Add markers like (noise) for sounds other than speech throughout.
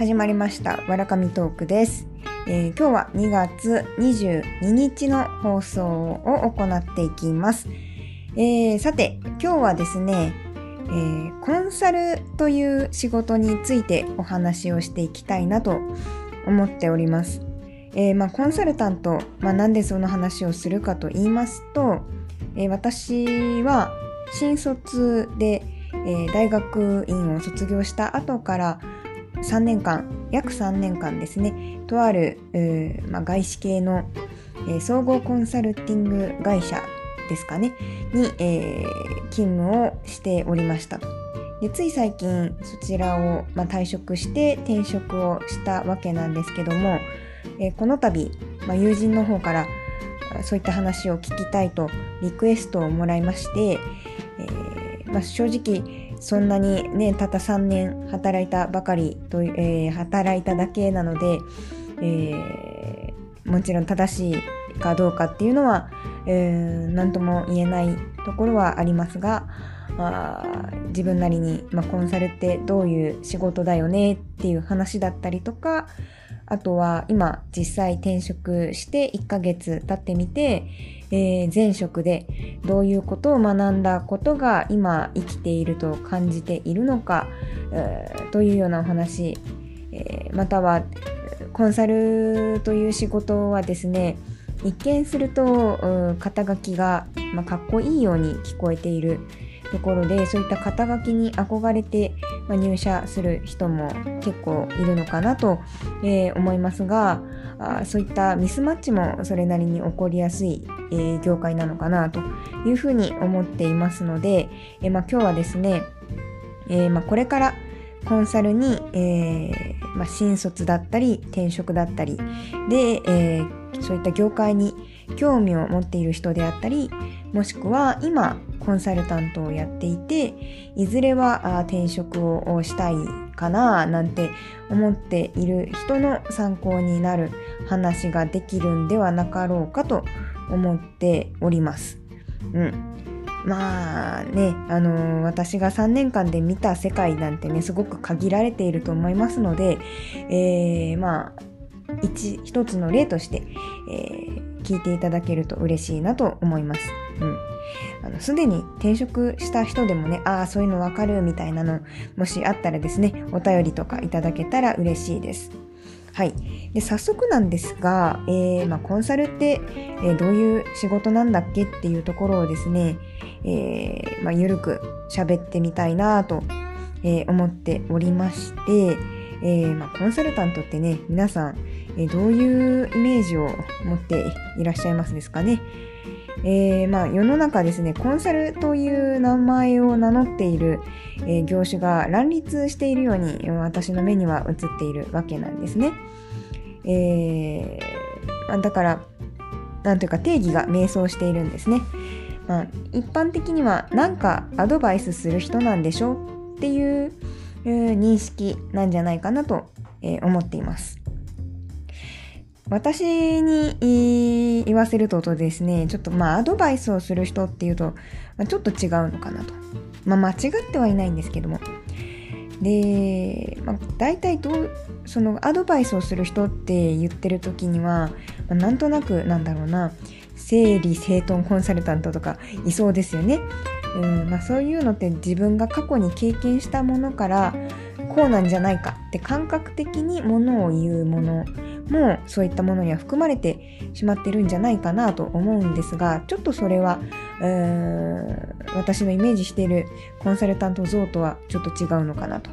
始まりましたわらかみトークです、えー、今日は2月22日の放送を行っていきます、えー、さて今日はですね、えー、コンサルという仕事についてお話をしていきたいなと思っております、えまあ、コンサルタント、まあ、なんでその話をするかと言いますと、え私は新卒で、え大学院を卒業した後から3年間約3年間ですねとある、まあ、外資系の、えー、総合コンサルティング会社ですかねに、えー、勤務をしておりましたと。でつい最近そちらを、まあ、退職して転職をしたわけなんですけども、えー、この度、まあ、友人の方からそういった話を聞きたいとリクエストをもらいまして、えーまあ、正直そんなにねたった3年働いたばかりと、えー、働いただけなので、えー、もちろん正しいかどうかっていうのは、えー、とも言えないところはありますがあ自分なりに、まあ、コンサルってどういう仕事だよねっていう話だったりとかあとは今実際転職して1ヶ月経ってみてえー、前職でどういうことを学んだことが今生きていると感じているのか、えー、というようなお話、えー、またはコンサルという仕事はですね一見すると肩書きが、まあ、かっこいいように聞こえているところでそういった肩書きに憧れて、まあ、入社する人も結構いるのかなと、えー、思いますがあそういったミスマッチもそれなりに起こりやすい、えー、業界なのかなというふうに思っていますので、えー、まあ、今日はですね、えまあ、これからコンサルに、えまあ、新卒だったり転職だったりで、えそういった業界に興味を持っている人であったりもしくは今コンサルタントをやっていていずれは転職をしたいかななんて思っている人の参考になる話ができるんではなかろうかと思っております。うん、まあね、あのー、私が3年間で見た世界なんてね、すごく限られていると思いますので、えー、まあ、一つの例として、えー、聞いていただけると嬉しいなと思います。うん。の、すでに転職した人でもね、ああ、そういうのわかるみたいなの、もしあったらですね、お便りとかいただけたら嬉しいです。はい。で、早速なんですが、えー、まあ、コンサルって、えー、どういう仕事なんだっけっていうところをですね、えー、まあ、ゆるく喋ってみたいなと、え思っておりまして、え、まあ、コンサルタントってね、皆さん、え、どういうイメージを持っていらっしゃいますですかね。えー、まあ、世の中ですね、コンサルという名前を名乗っている、え業種が乱立しているように私の目には映っているわけなんですね。えまあ、だから、なんというか定義が迷走しているんですね。まあ、一般的には何かアドバイスする人なんでしょっていう認識なんじゃないかなと思っています。私に言わせるとですね、ちょっとまあアドバイスをする人っていうと、ちょっと違うのかなと。まあ間違ってはいないんですけども。で、まあ、大体どう、そのアドバイスをする人って言ってる時には、まあ、なんとなくなんだろうな、整理整頓コンサルタントとかいそうですよね。うんまあ、そういうのって自分が過去に経験したものからこうなんじゃないかって感覚的にものを言うものもそういったものには含まれてしまってるんじゃないかなと思うんですがちょっとそれは私のイメージしているコンサルタント像とはちょっと違うのかなと。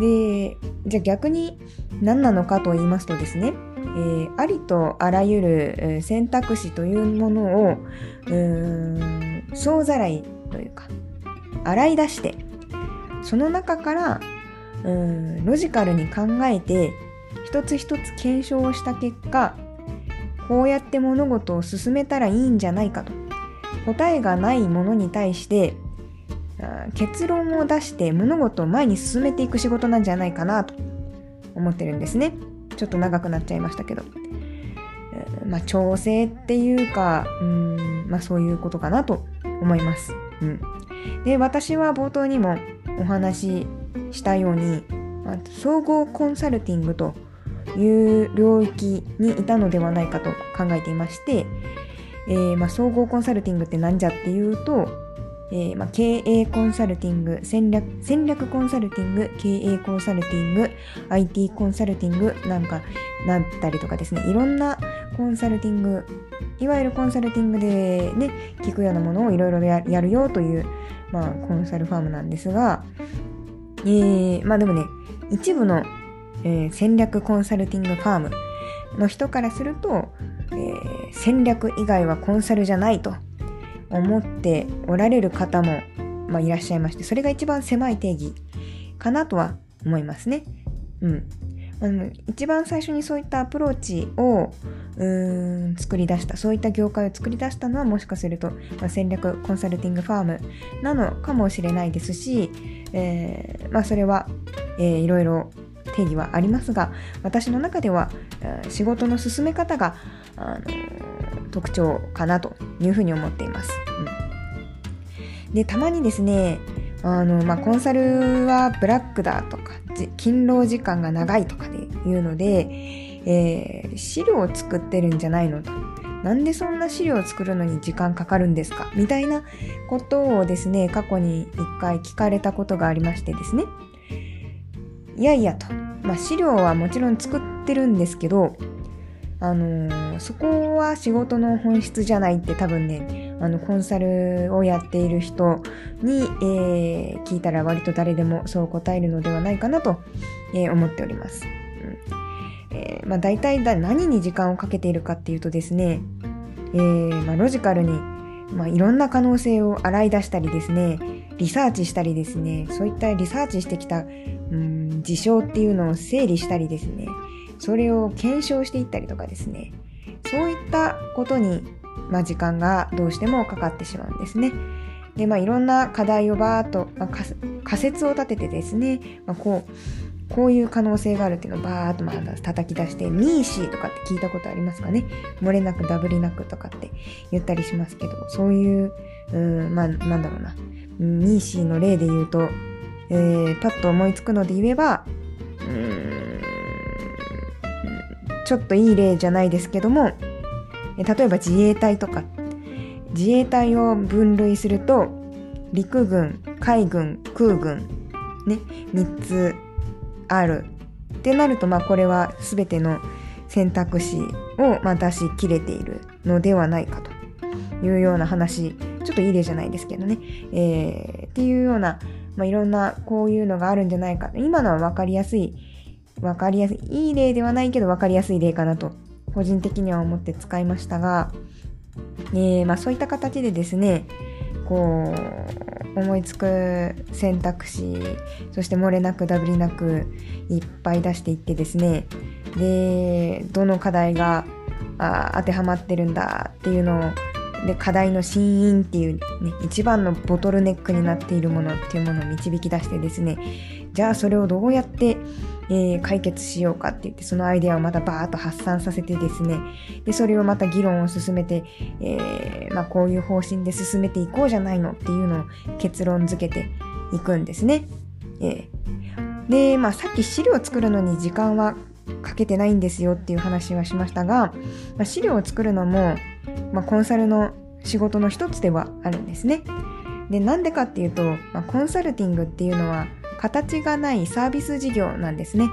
でじゃあ逆に何なのかと言いますとですね、えー、ありとあらゆる選択肢というものを総ざらいというか洗い出してその中からうんロジカルに考えて一つ一つ検証をした結果こうやって物事を進めたらいいんじゃないかと。答えがないものに対して結論を出して物事を前に進めていく仕事なんじゃないかなと。思ってるんですね。ちょっと長くなっちゃいましたけど、まあ、調整っていうかうんまあそういうことかなと思います、うん、で私は冒頭にもお話したようにまあ、総合コンサルティングという領域にいたのではないかと考えていまして、えー、まあ、総合コンサルティングって何じゃっていうと、えー、まあ、経営コンサルティング戦略、戦略コンサルティング、経営コンサルティング、IT コンサルティングなんかなったりとかですね、いろんなコンサルティング、いわゆるコンサルティングでね、聞くようなものをいろいろやるよという、まあ、コンサルファームなんですが、えー、まあでもね、一部の、えー、戦略コンサルティングファームの人からすると、えー、戦略以外はコンサルじゃないと思っておられる方も、まあ、いらっしゃいまして、それが一番狭い定義かなとは思いますね。うん。あの一番最初にそういったアプローチをうーん作り出した、そういった業界を作り出したのはもしかすると、まあ、戦略コンサルティングファームなのかもしれないですし、えー、まあ、それは、えー、いろいろ定義はありますが私の中では仕事の進め方が、あの特徴かなというふうに思っています。うん、でたまにですねあの、まあ、コンサルはブラックだとか勤労時間が長いとかで言うので、えー、資料を作ってるんじゃないのと。なんでそんな資料を作るのに時間かかるんですか？みたいなことをですね、過去に一回聞かれたことがありましてですね。いやいやと。まあ資料はもちろん作ってるんですけど、あのー、そこは仕事の本質じゃないって多分ね、あの、コンサルをやっている人に、えー、聞いたら割と誰でもそう答えるのではないかなと、えー、思っております。うんえー、まあ、大体だ何に時間をかけているかっていうとですね、えーまあ、ロジカルに、まあ、いろんな可能性を洗い出したりですね、リサーチしたりですね、そういったリサーチしてきた、うん、事象っていうのを整理したりですね、それを検証していったりとかですねそういったことに、まあ、時間がどうしてもかかってしまうんですね。でまあいろんな課題をバーっと、まあ、仮説を立ててですね、まあ、こうこういう可能性があるっていうのをバーっと叩き出して、ニーシーとかって聞いたことありますかね？漏れなくダブりなくとかって言ったりしますけど、そういう、うん、まあなんだろうな、ニーシーの例で言うと、えー、パッと思いつくので言えば、うんちょっといい例じゃないですけども、例えば自衛隊とか、自衛隊を分類すると、陸軍、海軍、空軍、ね、3つある。ってなると、まあこれは全ての選択肢を、ま、出し切れているのではないかというような話、ちょっといい例じゃないですけどね。えー、っていうような、まあ、いろんなこういうのがあるんじゃないか。今のは分かりやすいわかりやすい、いい例ではないけど分かりやすい例かなと、個人的には思って使いましたが、えー、まあ、そういった形でですね、こう、思いつく選択肢、そして漏れなくダブりなくいっぱい出していってですね、で、どの課題があ当てはまってるんだっていうのをで課題の真因っていう、ね、一番のボトルネックになっているものっていうものを導き出してですね。じゃあそれをどうやってえー、解決しようかって言ってそのアイデアをまたバーッと発散させてですねでそれをまた議論を進めて、えー、まあ、こういう方針で進めていこうじゃないのっていうのを結論付けていくんですね。えー、で、まあ、さっき資料を作るのに時間はかけてないんですよっていう話はしましたが、まあ、資料を作るのも、まあ、コンサルの仕事の一つではあるんですね。で、なんでかっていうと、まあ、コンサルティングっていうのは形がないサービス事業なんですね。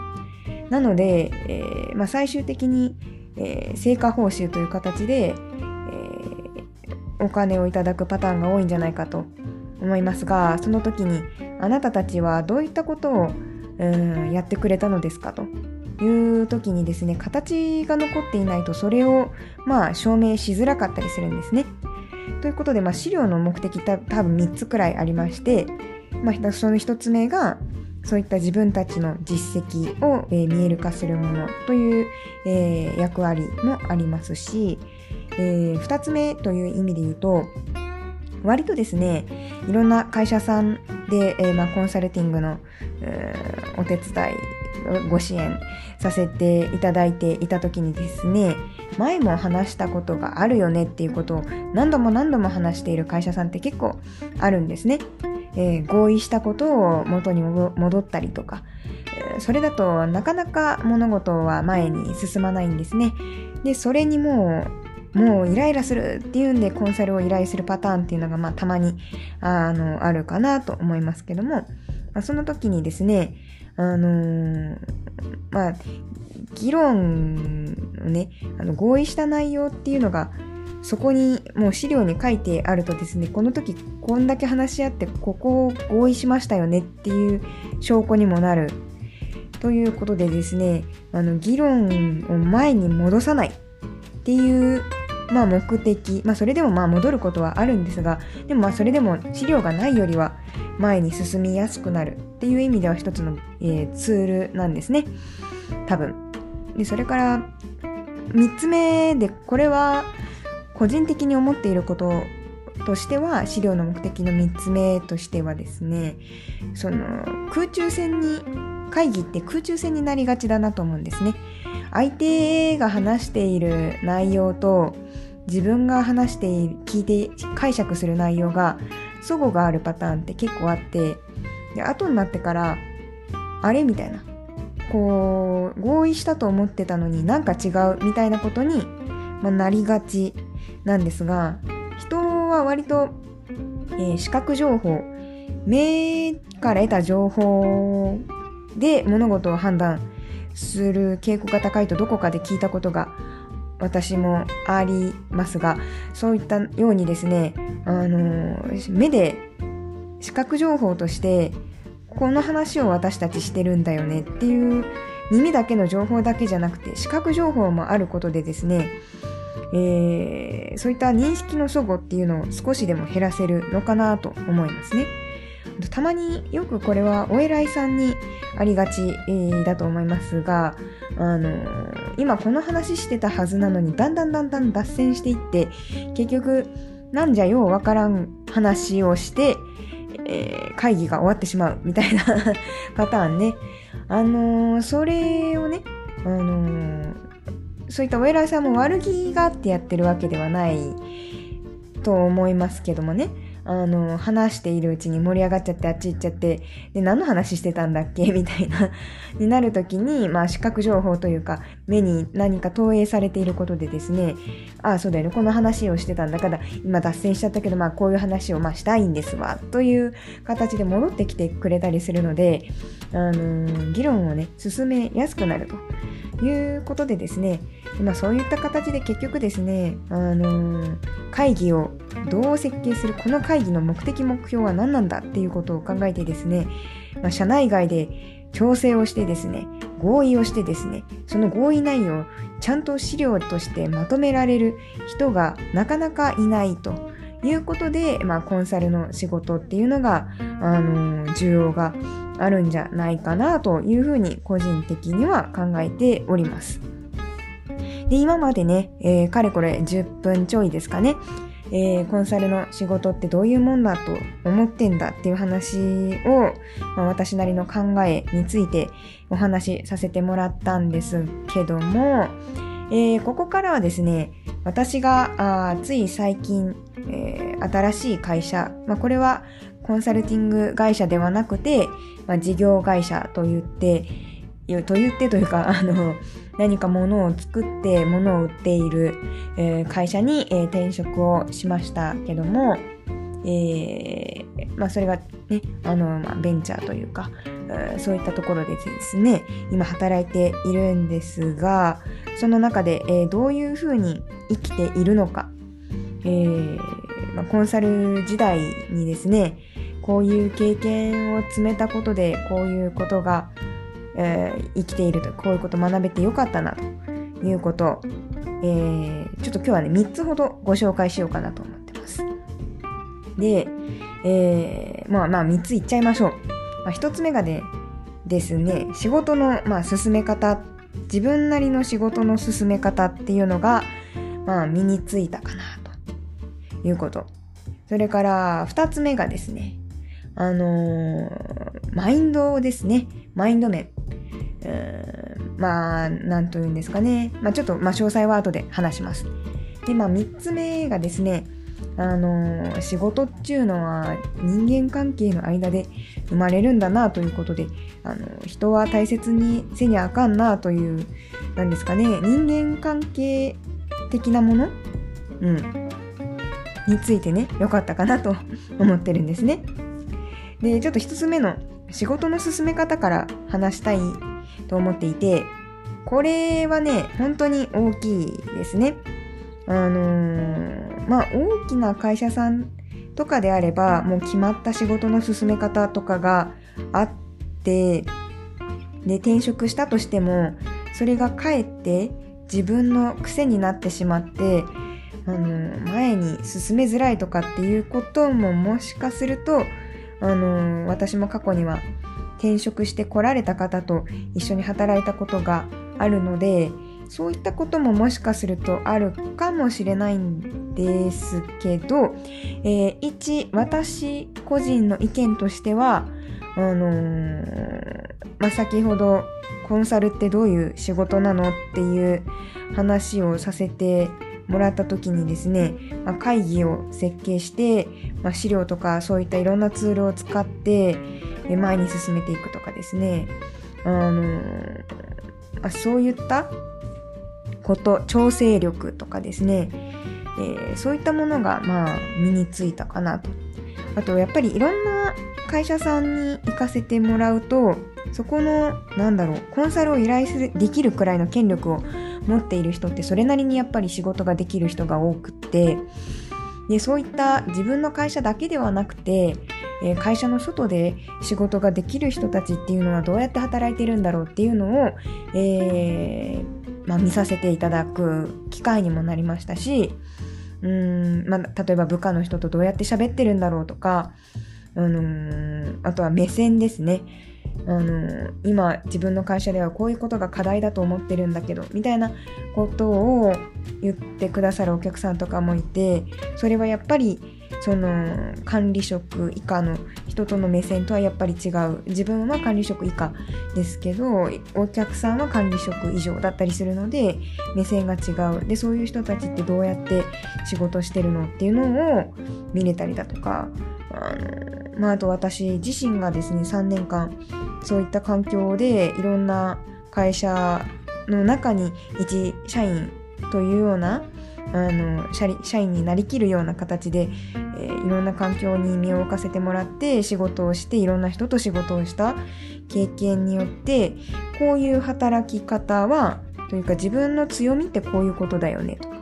なので、えー、まあ、最終的に、えー、成果報酬という形で、えー、お金をいただくパターンが多いんじゃないかと思いますがその時にあなたたちはどういったことをうんやってくれたのですかという時にですね形が残っていないとそれをまあ証明しづらかったりするんですね。ということで、まあ、資料の目的多分3つくらいありましてまあ、その一つ目がそういった自分たちの実績を、えー、見える化するものという、えー、役割もありますし、えー、2つ目という意味で言うと割とですねいろんな会社さんで、えーまあ、コンサルティングの、お手伝いご支援させていただいていた時にですね前も話したことがあるよねっていうことを何度も何度も話している会社さんって結構あるんですね。えー、合意したことを元に戻ったりとか、それだとなかなか物事は前に進まないんですね。で、それにもう、もうイライラするっていうんでコンサルを依頼するパターンっていうのがまあたまにあのあるかなと思いますけども、まあ、その時にですね、あのー、まあ、議論をね、あの合意した内容っていうのがそこにもう資料に書いてあるとですね、この時こんだけ話し合ってここを合意しましたよねっていう証拠にもなる。ということでですね、あの議論を前に戻さないっていう、まあ、目的、まあ、それでもまあ戻ることはあるんですが、でもまあそれでも資料がないよりは前に進みやすくなるっていう意味では一つの、えー、ツールなんですね。多分。で、それから3つ目で、これは個人的に思っていることとしては資料の目的の3つ目としてはですねその空中戦に会議って空中戦になりがちだなと思うんですね。相手が話している内容と自分が話して聞いて解釈する内容が齟齬があるパターンって結構あってで後になってからあれみたいな。こう合意したと思ってたのになんか違うみたいなことに、まあ、なりがち。なんですが人は割と、えー、視覚情報目から得た情報で物事を判断する傾向が高いとどこかで聞いたことが私もありますがそういったようにですねあの目で視覚情報としてこの話を私たちしてるんだよねっていう耳だけの情報だけじゃなくて視覚情報もあることでですねえー、そういった認識の齟齬っていうのを少しでも減らせるのかなと思いますね。たまによくこれはお偉いさんにありがち、えー、だと思いますが、あのー、今この話してたはずなのにだんだんだんだん脱線していって結局なんじゃようわからん話をして、えー、会議が終わってしまうみたいな (laughs) パターンね。あのそれをね、あのそういったお偉いさんも悪気があってやってるわけではないと思いますけどもね。あの、話しているうちに盛り上がっちゃってあっち行っちゃって、で、何の話してたんだっけ？みたいな。(laughs) になるときに、まあ、視覚情報というか、目に何か投影されていることでですね、ああ、そうだよね、この話をしてたんだから、今脱線しちゃったけど、まあ、こういう話を、まあ、したいんですわ、という形で戻ってきてくれたりするので、あの議論をね、進めやすくなると。いうことでですね、まあ、そういった形で結局ですね、あのー、会議をどう設計するこの会議の目的目標は何なんだっていうことを考えてですね、まあ、社内外で調整をしてですね合意をしてですねその合意内容をちゃんと資料としてまとめられる人がなかなかいないということで、まあ、コンサルの仕事っていうのが、あのー、需要があるんじゃないかなというふうに個人的には考えております。で、今までね、えー、かれこれ10分ちょいですかね、えー、コンサルの仕事ってどういうもんだと思ってんだっていう話を、まあ、私なりの考えについてお話しさせてもらったんですけども、えー、ここからはですね、私があつい最近、えー、新しい会社、まあ、これはコンサルティング会社ではなくて、まあ、事業会社と言って、と言ってというか、(laughs) あの、何か物を作って物を売っている、えー、会社に、えー、転職をしましたけども、えー、まあそれがね、あの、まあ、ベンチャーというか、そういったところでですね、今働いているんですが、その中で、えー、どういうふうに生きているのか、えーまあ、コンサル時代にですね、こういう経験を積めたことで、こういうことが、えー、生きていると、こういうこと学べてよかったな、ということ、えー、ちょっと今日はね、3つほどご紹介しようかなと思ってます。で、えー、まあまあ3ついっちゃいましょう。まあ、1つ目がね、ですね、仕事の、まあ、進め方、自分なりの仕事の進め方っていうのが、まあ、身についたかな、ということ。それから、2つ目がですね、あのー、マインドですね。マインド面。まあ、なんと言うんですかね。まあ、ちょっと、まあ、詳細は後で話します。で、まあ、3つ目がですね、あの仕事っていうのは人間関係の間で生まれるんだなということであの人は大切にせにあかんなというなんですかね人間関係的なもの、うん、についてね良かったかなと思ってるんですね。でちょっと1つ目の仕事の進め方から話したいと思っていてこれはね本当に大きいですね。あのー、まあ大きな会社さんとかであればもう決まった仕事の進め方とかがあってで転職したとしてもそれがかえって自分の癖になってしまってあの前に進めづらいとかっていうことももしかするとあの私も過去には転職して来られた方と一緒に働いたことがあるのでそういったことももしかするとあるかもしれないんですけど、えー、一私個人の意見としてはあのー、まあ、先ほどコンサルってどういう仕事なのっていう話をさせてもらった時にですね、まあ、会議を設計して、まあ、資料とかそういったいろんなツールを使って前に進めていくとかですね。あの、あそういったこと調整力とかですね、えー、そういったものがまあ身についたかなと。あとやっぱりいろんな会社さんに行かせてもらうとそこのなんだろうコンサルを依頼するできるくらいの権力を持っている人ってそれなりにやっぱり仕事ができる人が多くってでそういった自分の会社だけではなくて、会社の外で仕事ができる人たちっていうのはどうやって働いてるんだろうっていうのを、えー、まあ、見させていただく機会にもなりましたしうん、まあ、例えば部下の人とどうやって喋ってるんだろうとか、あのー、あとは目線ですね。あの今自分の会社ではこういうことが課題だと思ってるんだけどみたいなことを言ってくださるお客さんとかもいてそれはやっぱりその管理職以下の人との目線とはやっぱり違う。自分は管理職以下ですけどお客さんは管理職以上だったりするので目線が違う。でそういう人たちってどうやって仕事してるのっていうのを見れたりだとかあの、まあ、あと私自身がですね3年間そういった環境でいろんな会社の中に一社員というようなあの社員になりきるような形で、えー、いろんな環境に身を置かせてもらって仕事をしていろんな人と仕事をした経験によってこういう働き方はというか自分の強みってこういうことだよねとか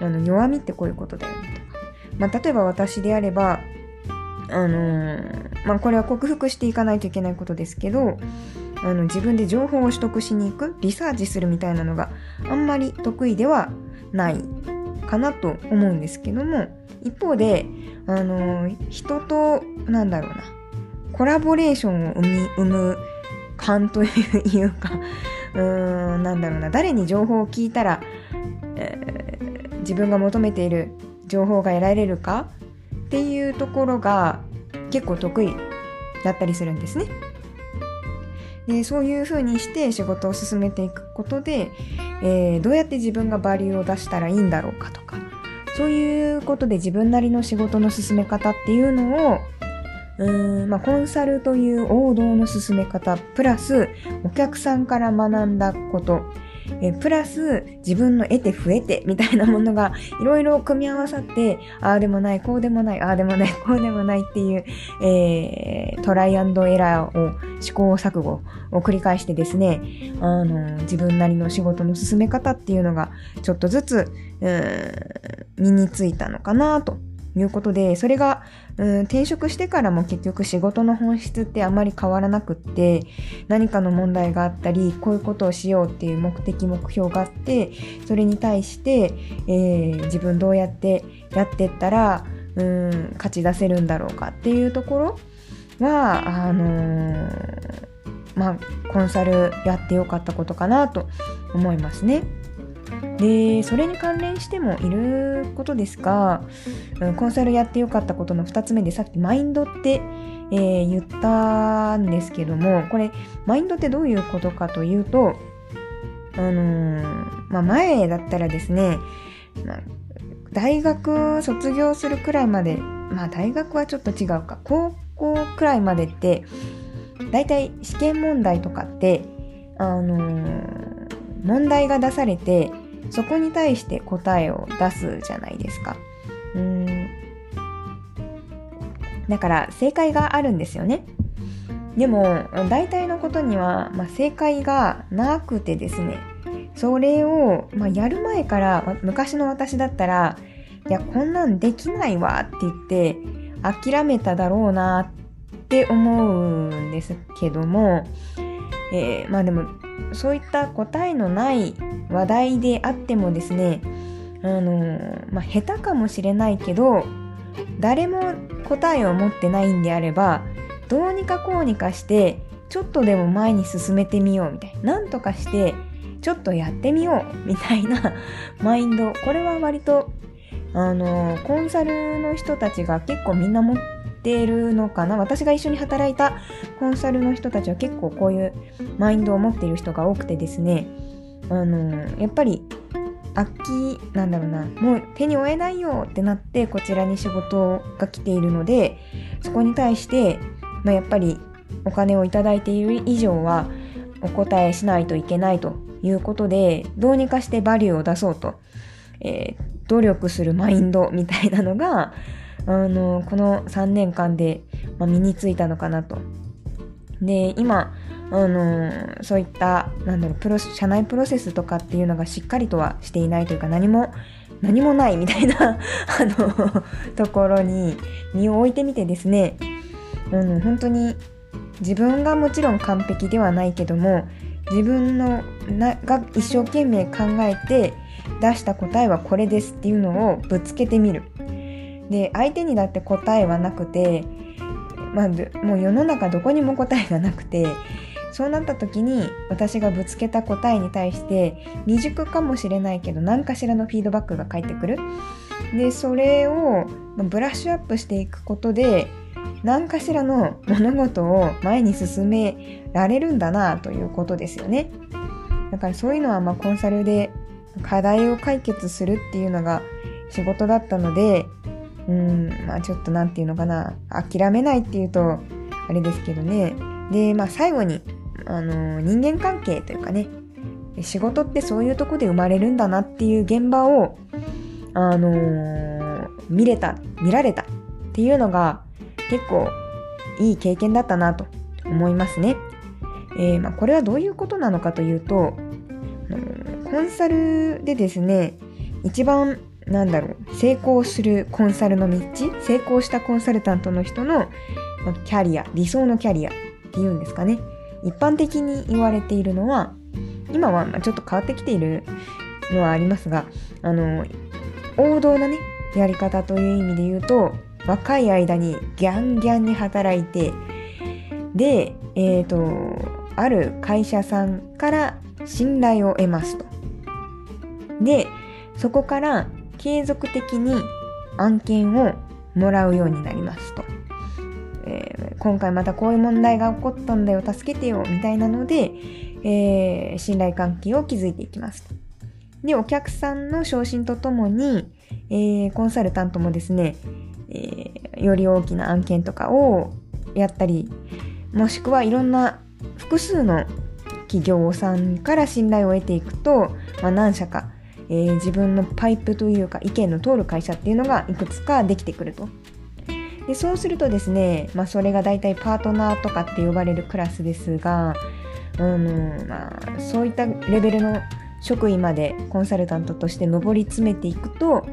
あの弱みってこういうことだよねとか、まあ、例えば私であればあのー、まあ、これは克服していかないといけないことですけどあの自分で情報を取得しに行くリサーチするみたいなのがあんまり得意ではないかなと思うんですけども一方で、あのー、人となんだろうなコラボレーションを生み生む感というか (laughs) うーんなんだろうな誰に情報を聞いたら、えー、自分が求めている情報が得られるかっていうところが結構得意だったりするんですね。でそういうふうにして仕事を進めていくことで、えー、どうやって自分がバリューを出したらいいんだろうかとかそういうことで自分なりの仕事の進め方っていうのをうーん、まあ、コンサルという王道の進め方プラスお客さんから学んだことえプラス自分の得て増えてみたいなものがいろいろ組み合わさってああでもないこうでもないああでもない (laughs) こうでもないっていう、えー、トライアンドエラーを試行錯誤を繰り返してですねあの自分なりの仕事の進め方っていうのがちょっとずつ、身についたのかなということで、それが、うん、転職してからも結局仕事の本質ってあまり変わらなくって、何かの問題があったり、こういうことをしようっていう目的、目標があって、それに対して、えー、自分どうやってやってったら、うん、勝ち出せるんだろうかっていうところは、あのー、まあ、コンサルやってよかったことかなと思いますね。でそれに関連してもいることですが、うん、コンサルやってよかったことの2つ目でさっきマインドって、えー、言ったんですけどもこれマインドってどういうことかというとあのー、まあ、前だったらですね、まあ、大学卒業するくらいまでまあ大学はちょっと違うか高校くらいまでって大体試験問題とかってあのー、問題が出されてそこに対して答えを出すじゃないですか。うんだから正解があるんですよね。でも大体のことには、まあ、正解がなくてですねそれを、まあ、やる前から昔の私だったらいやこんなんできないわって言って諦めただろうなって思うんですけども、えー、まあでもそういった答えのない話題であってもですねあのまあ下手かもしれないけど誰も答えを持ってないんであればどうにかこうにかしてちょっとでも前に進めてみようみたいななんとかしてちょっとやってみようみたいな (laughs) マインド。これは割とあのコンサルの人たちが結構みんな持ってているのかな？私が一緒に働いたコンサルの人たちは結構こういうマインドを持っている人が多くてですね。あのやっぱり秋なんだろうな。もう手に負えないよってなってこちらに仕事が来ているのでそこに対してまあ、やっぱりお金をいただいている以上はお答えしないといけないということでどうにかしてバリューを出そうと、えー、努力するマインドみたいなのがあのこの3年間で、まあ、身についたのかなと。で今あのそういったなんだろうプロ社内プロセスとかっていうのがしっかりとはしていないというか何も何もないみたいな (laughs) あのところに身を置いてみてですねうん、本当に自分がもちろん完璧ではないけども自分のなが一生懸命考えて出した答えはこれですっていうのをぶつけてみる。で相手にだって答えはなくて、まあ、もう世の中どこにも答えがなくてそうなった時に私がぶつけた答えに対して未熟かもしれないけど何かしらのフィードバックが返ってくる。でそれをブラッシュアップしていくことで何かしらの物事を前に進められるんだなということですよね。だからそういうのはまあコンサルで課題を解決するっていうのが仕事だったので、うん、まあちょっと何て言うのかな、諦めないっていうとあれですけどね。で、まあ最後に、あの、人間関係というかね、仕事ってそういうとこで生まれるんだなっていう現場を、あのー、見れた、見られたっていうのが、結構いい経験だったなと思いますね。えー、まあ、これはどういうことなのかというと、コンサルでですね、一番なんだろう、成功するコンサルの道、成功したコンサルタントの人のキャリア、理想のキャリアっていうんですかね。一般的に言われているのは、今はちょっと変わってきているのはありますが、あの、王道なね、やり方という意味で言うと、若い間にギャンギャンに働いてで、えっ、ー、とある会社さんから信頼を得ますと。でそこから継続的に案件をもらうようになりますと。えー、今回またこういう問題が起こったんだよ助けてよみたいなので、えー、信頼関係を築いていきますと。でお客さんの昇進とともに、えー、コンサルタントもですねえー、より大きな案件とかをやったりもしくはいろんな複数の企業さんから信頼を得ていくと、まあ、何社か、えー、自分のパイプというか意見の通る会社っていうのがいくつかできてくると。でそうするとですね、まあ、それが大体パートナーとかって呼ばれるクラスですが、うんまあ、そういったレベルの職位までコンサルタントとして上り詰めていくと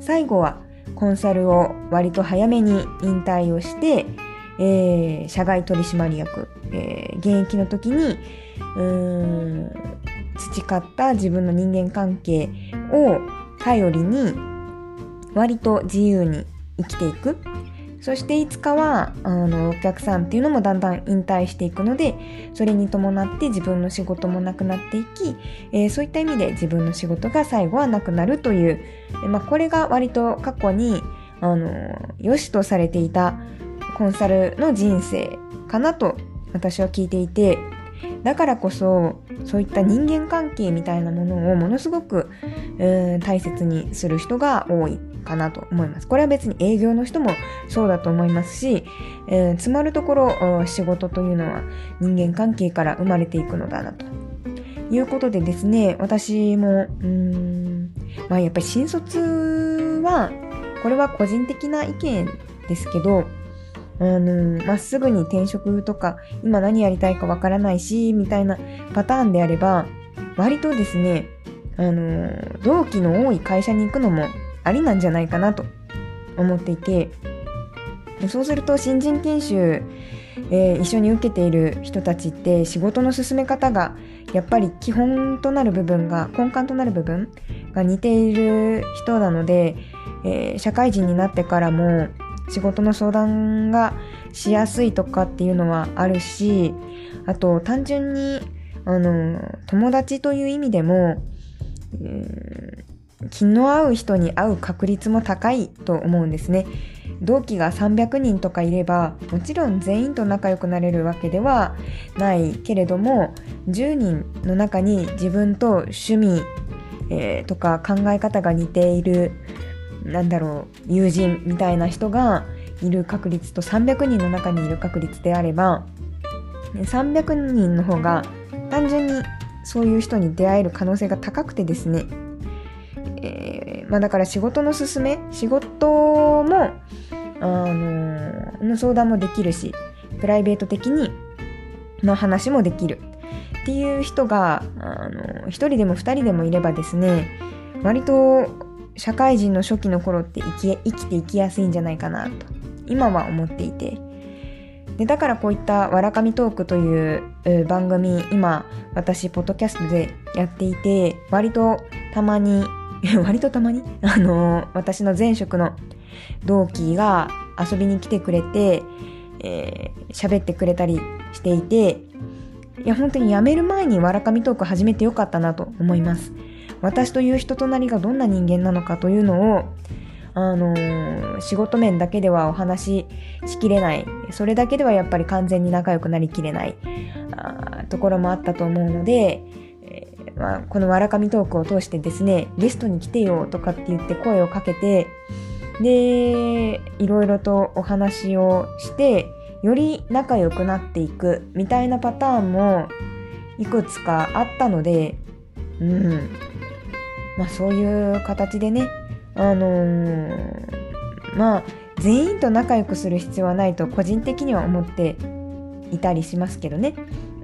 最後はコンサルを割と早めに引退をして、えー、社外取締役、えー、現役の時にうーん培った自分の人間関係を頼りに割と自由に生きていく。そしていつかはあのお客さんっていうのもだんだん引退していくのでそれに伴って自分の仕事もなくなっていき、えー、そういった意味で自分の仕事が最後はなくなるという、えまあ、これが割と過去にあの良しとされていたコンサルの人生かなと私は聞いていてだからこそそういった人間関係みたいなものをものすごく、大切にする人が多いかなと思います。これは別に営業の人もそうだと思いますし、えー、つまるところ仕事というのは人間関係から生まれていくのだなと。いうことでですね、私も、うーん、まあやっぱり新卒は、これは個人的な意見ですけど、まっすぐに転職とか、今何やりたいかわからないし、みたいなパターンであれば、割とですね、あの、同期の多い会社に行くのもありなんじゃないかなと思っていて、そうすると新人研修、えー、一緒に受けている人たちって仕事の進め方がやっぱり基本となる部分が根幹となる部分が似ている人なので、えー、社会人になってからも仕事の相談がしやすいとかっていうのはあるしあと単純にあの友達という意味でも、えー、気の合う人に会う確率も高いと思うんですね。同期が300人とかいればもちろん全員と仲良くなれるわけではないけれども10人の中に自分と趣味、えー、とか考え方が似ているなんだろう友人みたいな人がいる確率と300人の中にいる確率であれば300人の方が単純にそういう人に出会える可能性が高くてですね、えー、まあ、だから仕事の勧め仕事もあのの相談もできるしプライベート的にの話もできる。っていう人があの1人でも2人でもいればですね割と社会人の初期の頃って生き生きていきやすいんじゃないかなと今は思っていて。でだからこういった「わらかみトーク」という番組今私ポッドキャストでやっていて割とたまに割とたまに？(laughs) (laughs) あの私の前職の同期が遊びに来てくれて喋、えー、ってくれたりしていていや本当に辞める前にわらかみトーク始めてよかったなと思います。私という人となりがどんな人間なのかというのをあのー、仕事面だけではお話ししきれない。それだけではやっぱり完全に仲良くなりきれない。あところもあったと思うので、えー、まあ、このわらかみトークを通してですねゲストに来てよとかって言って声をかけてでいろいろとお話をしてより仲良くなっていくみたいなパターンもいくつかあったのでうん。まあそういう形でねあのー、まあ全員と仲良くする必要はないと個人的には思っていたりしますけどね。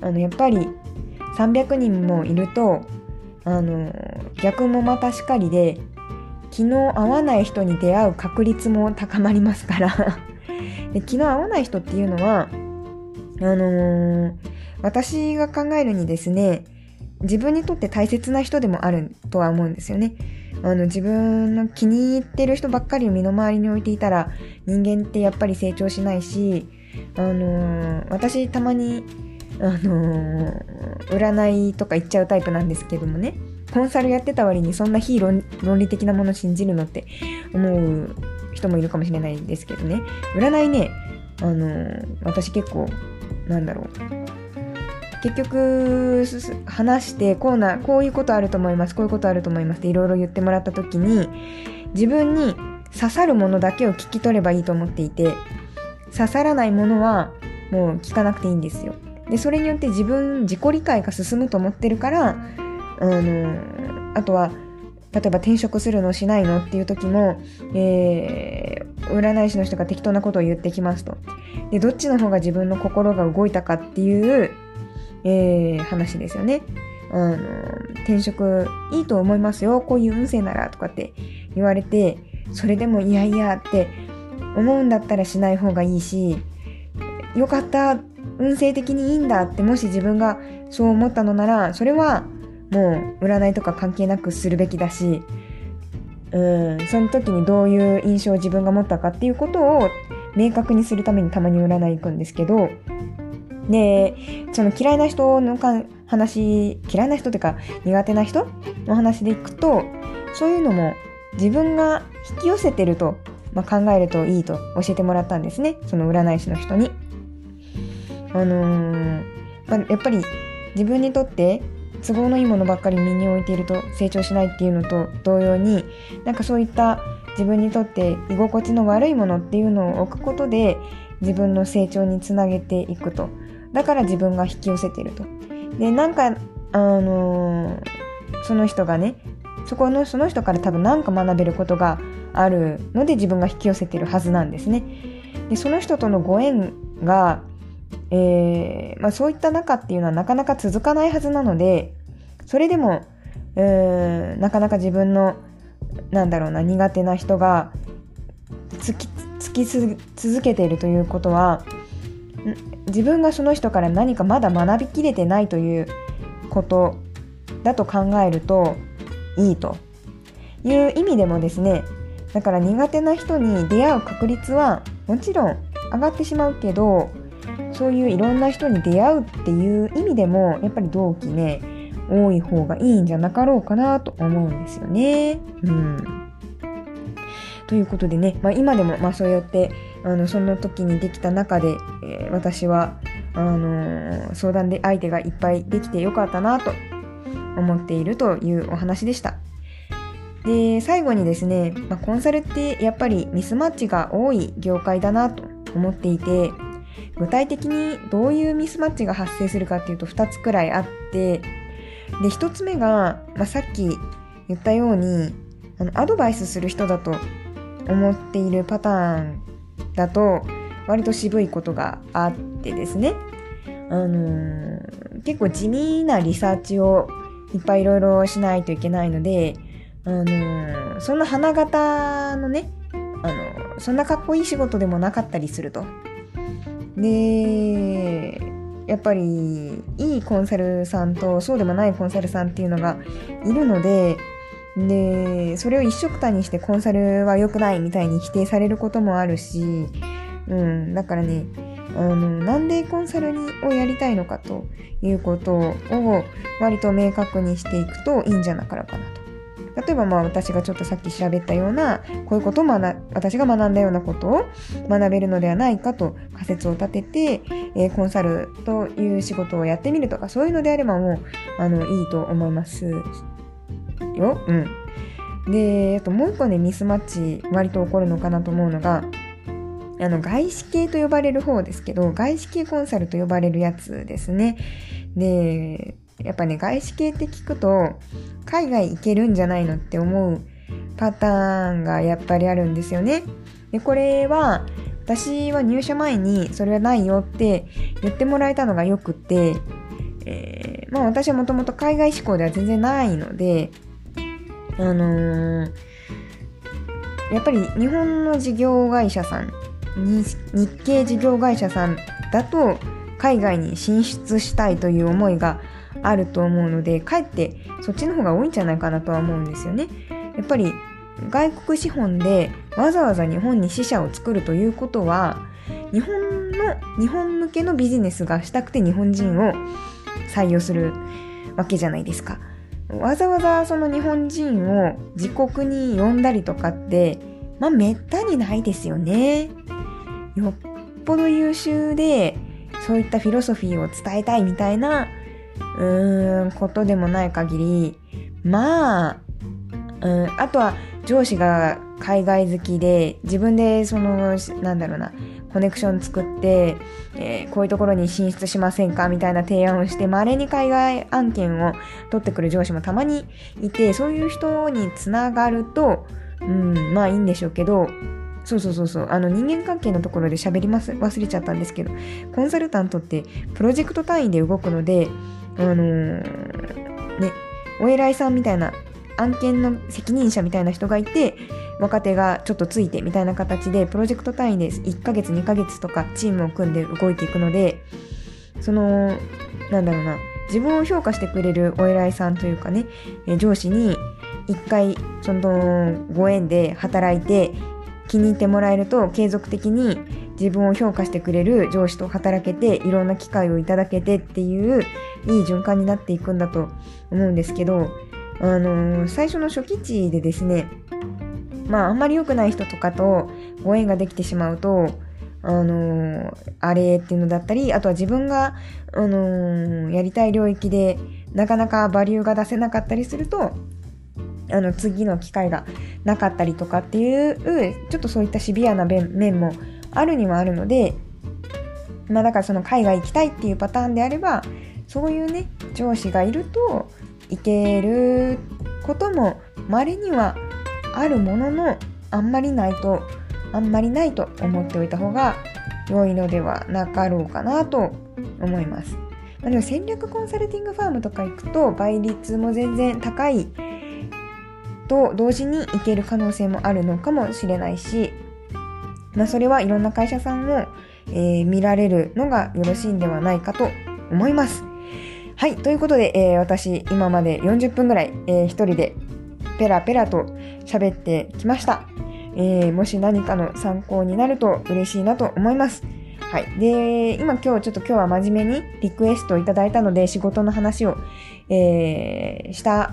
あのやっぱり300人もいるとあの逆もまたしかりで気の合わない人に出会う確率も高まりますから。(laughs) で気の合わない人っていうのはあのー、私が考えるにですね自分にとって大切な人でもあるとは思うんですよね。あの自分の気に入ってる人ばっかりを身の回りに置いていたら人間ってやっぱり成長しないし、あのー、私たまに、あのー、占いとか言っちゃうタイプなんですけどもね。コンサルやってた割にそんな非論理的なもの信じるのって思う人もいるかもしれないですけどね。占いねあの私結構なんだろう。結局話してこうなこういうことあると思いますこういうことあると思いますっていろいろ言ってもらった時に自分に刺さるものだけを聞き取ればいいと思っていて刺さらないものはもう聞かなくていいんですよでそれによって自分自己理解が進むと思ってるからあのあとは例えば転職するのしないのっていう時も、えー、占い師の人が適当なことを言ってきますと。で、どっちの方が自分の心が動いたかっていう、えー、話ですよね。あの、転職いいと思いますよ。こういう運勢ならとかって言われて、それでもいやいやって思うんだったらしない方がいいし、よかった、運勢的にいいんだってもし自分がそう思ったのなら、それはもう占いとか関係なくするべきだしうんその時にどういう印象を自分が持ったかっていうことを明確にするためにたまに占い行くんですけどでその嫌いな人の話嫌いな人っていうか苦手な人の話でいくとそういうのも自分が引き寄せてると、まあ、考えるといいと教えてもらったんですねその占い師の人に。あのー、まあ、やっぱり自分にとって都合のいいものばっかり身に置いていると成長しないっていうのと同様になんかそういった自分にとって居心地の悪いものっていうのを置くことで自分の成長につなげていくとだから自分が引き寄せてると。でなんかあのー、その人がねそこのその人から多分何か学べることがあるので自分が引き寄せてるはずなんですね。でその人とのご縁が、えーまあ、そういった中っていうのはなかなか続かないはずなのでそれでも、えー、なかなか自分のなんだろうな苦手な人がつきつき続けているということは自分がその人から何かまだ学びきれてないということだと考えるといいという意味でもですねだから苦手な人に出会う確率はもちろん上がってしまうけどそういういろんな人に出会うっていう意味でもやっぱり同期ね多い方がいいんじゃなかろうかなと思うんですよね。うん、ということでね、まあ、今でもまあそうやってあのその時にできた中で、えー、私はあのー、相談で相手がいっぱいできてよかったなと思っているというお話でした。で最後にですね、まあ、コンサルってやっぱりミスマッチが多い業界だなと思っていて具体的にどういうミスマッチが発生するかっていうと2つくらいあってで1つ目が、まあ、さっき言ったようにあのアドバイスする人だと思っているパターンだと割と渋いことがあってですね、あのー、結構地味なリサーチをいっぱいいろいろしないといけないので、あのー、そんな花形のね、あのー、そんなかっこいい仕事でもなかったりすると。で、やっぱりいいコンサルさんとそうでもないコンサルさんっていうのがいるので、で、それを一緒くたにしてコンサルは良くないみたいに否定されることもあるし、うん、だからね、あの、なんでコンサルにをやりたいのかということを割と明確にしていくといいんじゃなかろうかなと。例えばまあ私がちょっとさっき調べったようなこういうことを学私が学んだようなことを学べるのではないかと仮説を立てて、えー、コンサルという仕事をやってみるとかそういうのであればもうあのいいと思いますよ。うん。で、あともう一個ねミスマッチ割と起こるのかなと思うのがあの外資系と呼ばれる方ですけど外資系コンサルと呼ばれるやつですね。でやっぱね、外資系って聞くと、海外行けるんじゃないのって思うパターンがやっぱりあるんですよね。で、これは、私は入社前にそれはないよって言ってもらえたのがよくて、えー、まあ私はもともと海外志向では全然ないので、あのー、やっぱり日本の事業会社さん、日系事業会社さんだと海外に進出したいという思いがあると思うのでかえってそっちの方が多いんじゃないかなとは思うんですよね。やっぱり外国資本でわざわざ日本に支社を作るということは日本の日本向けのビジネスがしたくて日本人を採用するわけじゃないですか。わざわざその日本人を自国に呼んだりとかってまあめったにないですよね。よっぽど優秀でそういったフィロソフィーを伝えたいみたいなうーん、ことでもない限り、まあ、うん、あとは上司が海外好きで、自分でその、なんだろうな、コネクション作って、えー、こういうところに進出しませんかみたいな提案をして、稀に海外案件を取ってくる上司もたまにいて、そういう人につながると、うん、まあいいんでしょうけど、そうそうそうそう、あの人間関係のところで喋ります、忘れちゃったんですけど、コンサルタントってプロジェクト単位で動くので、あのー、ね、お偉いさんみたいな案件の責任者みたいな人がいて若手がちょっとついてみたいな形でプロジェクト単位で1ヶ月2ヶ月とかチームを組んで動いていくのでそのなんだろうな自分を評価してくれるお偉いさんというかね上司に一回そのご縁で働いて気に入ってもらえると継続的に自分を評価してくれる上司と働けていろんな機会をいただけてっていういい循環になっていくんだと思うんですけど、あのー、最初の初期値でですねまああんまり良くない人とかとご縁ができてしまうとあのー、あれっていうのだったりあとは自分が、あのー、やりたい領域でなかなかバリューが出せなかったりするとあの次の機会がなかったりとかっていうちょっとそういったシビアな面もあるにはあるのでまあだからその海外行きたいっていうパターンであればそういうね上司がいるといけることも稀にはあるもののあんまりないとあんまりないと思っておいた方が良いのではなかろうかなと思います。まあ、でも戦略コンサルティングファームとか行くと倍率も全然高いと同時にいける可能性もあるのかもしれないし、まあ、それはいろんな会社さんを、えー、見られるのがよろしいんではないかと思います。はい。ということで、えー、私、今まで40分ぐらい、えー、一人でペラペラと喋ってきました。えー、もし何かの参考になると嬉しいなと思います。はい。で、今今日ちょっと今日は真面目にリクエストをいただいたので仕事の話を、えー、した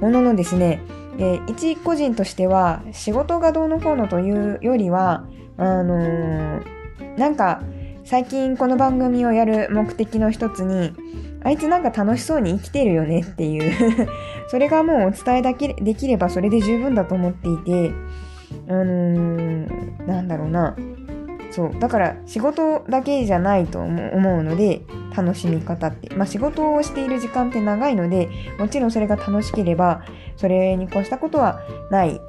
もののですね、えー、一個人としては仕事がどうのこうのというよりは、あのー、なんか最近この番組をやる目的の一つに、あいつなんか楽しそうに生きてるよねっていう (laughs) それがもうお伝えだけできればそれで十分だと思っていて、あのー、なんだろうな。そう。だから仕事だけじゃないと思うので、楽しみ方って。まあ仕事をしている時間って長いので、もちろんそれが楽しければ、それに越したことはない。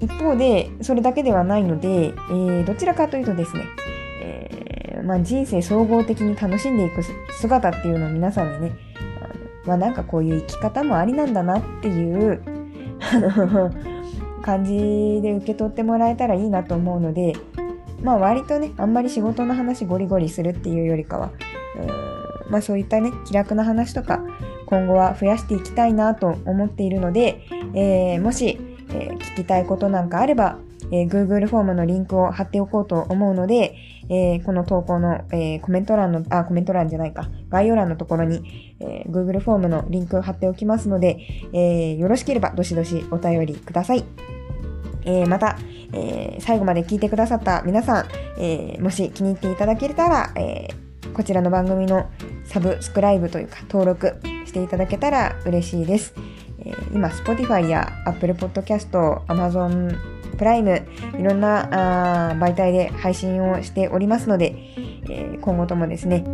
一方で、それだけではないので、えー、どちらかというとですね、えー、まあ、人生総合的に楽しんでいく姿っていうのを皆さんにね、あまあ、なんかこういう生き方もありなんだなっていう、あの、感じで受け取ってもらえたらいいなと思うので、まあ割とね、あんまり仕事の話ゴリゴリするっていうよりかは、うんまあそういったね、気楽な話とか、今後は増やしていきたいなと思っているので、えー、もし、えー、聞きたいことなんかあれば、えー、Google フォームのリンクを貼っておこうと思うので、えー、この投稿の、えー、コメント欄の、あ、コメント欄じゃないか、概要欄のところに、えー、Google フォームのリンクを貼っておきますので、えー、よろしければどしどしお便りください。えー、また、えー、最後まで聞いてくださった皆さん、えー、もし気に入っていただけたら、えこちらの番組のサブスクライブというか登録していただけたら嬉しいです。え今、Spotify や Apple Podcast、Amazon プライム、いろんなあ媒体で配信をしておりますので、えー、今後ともですね、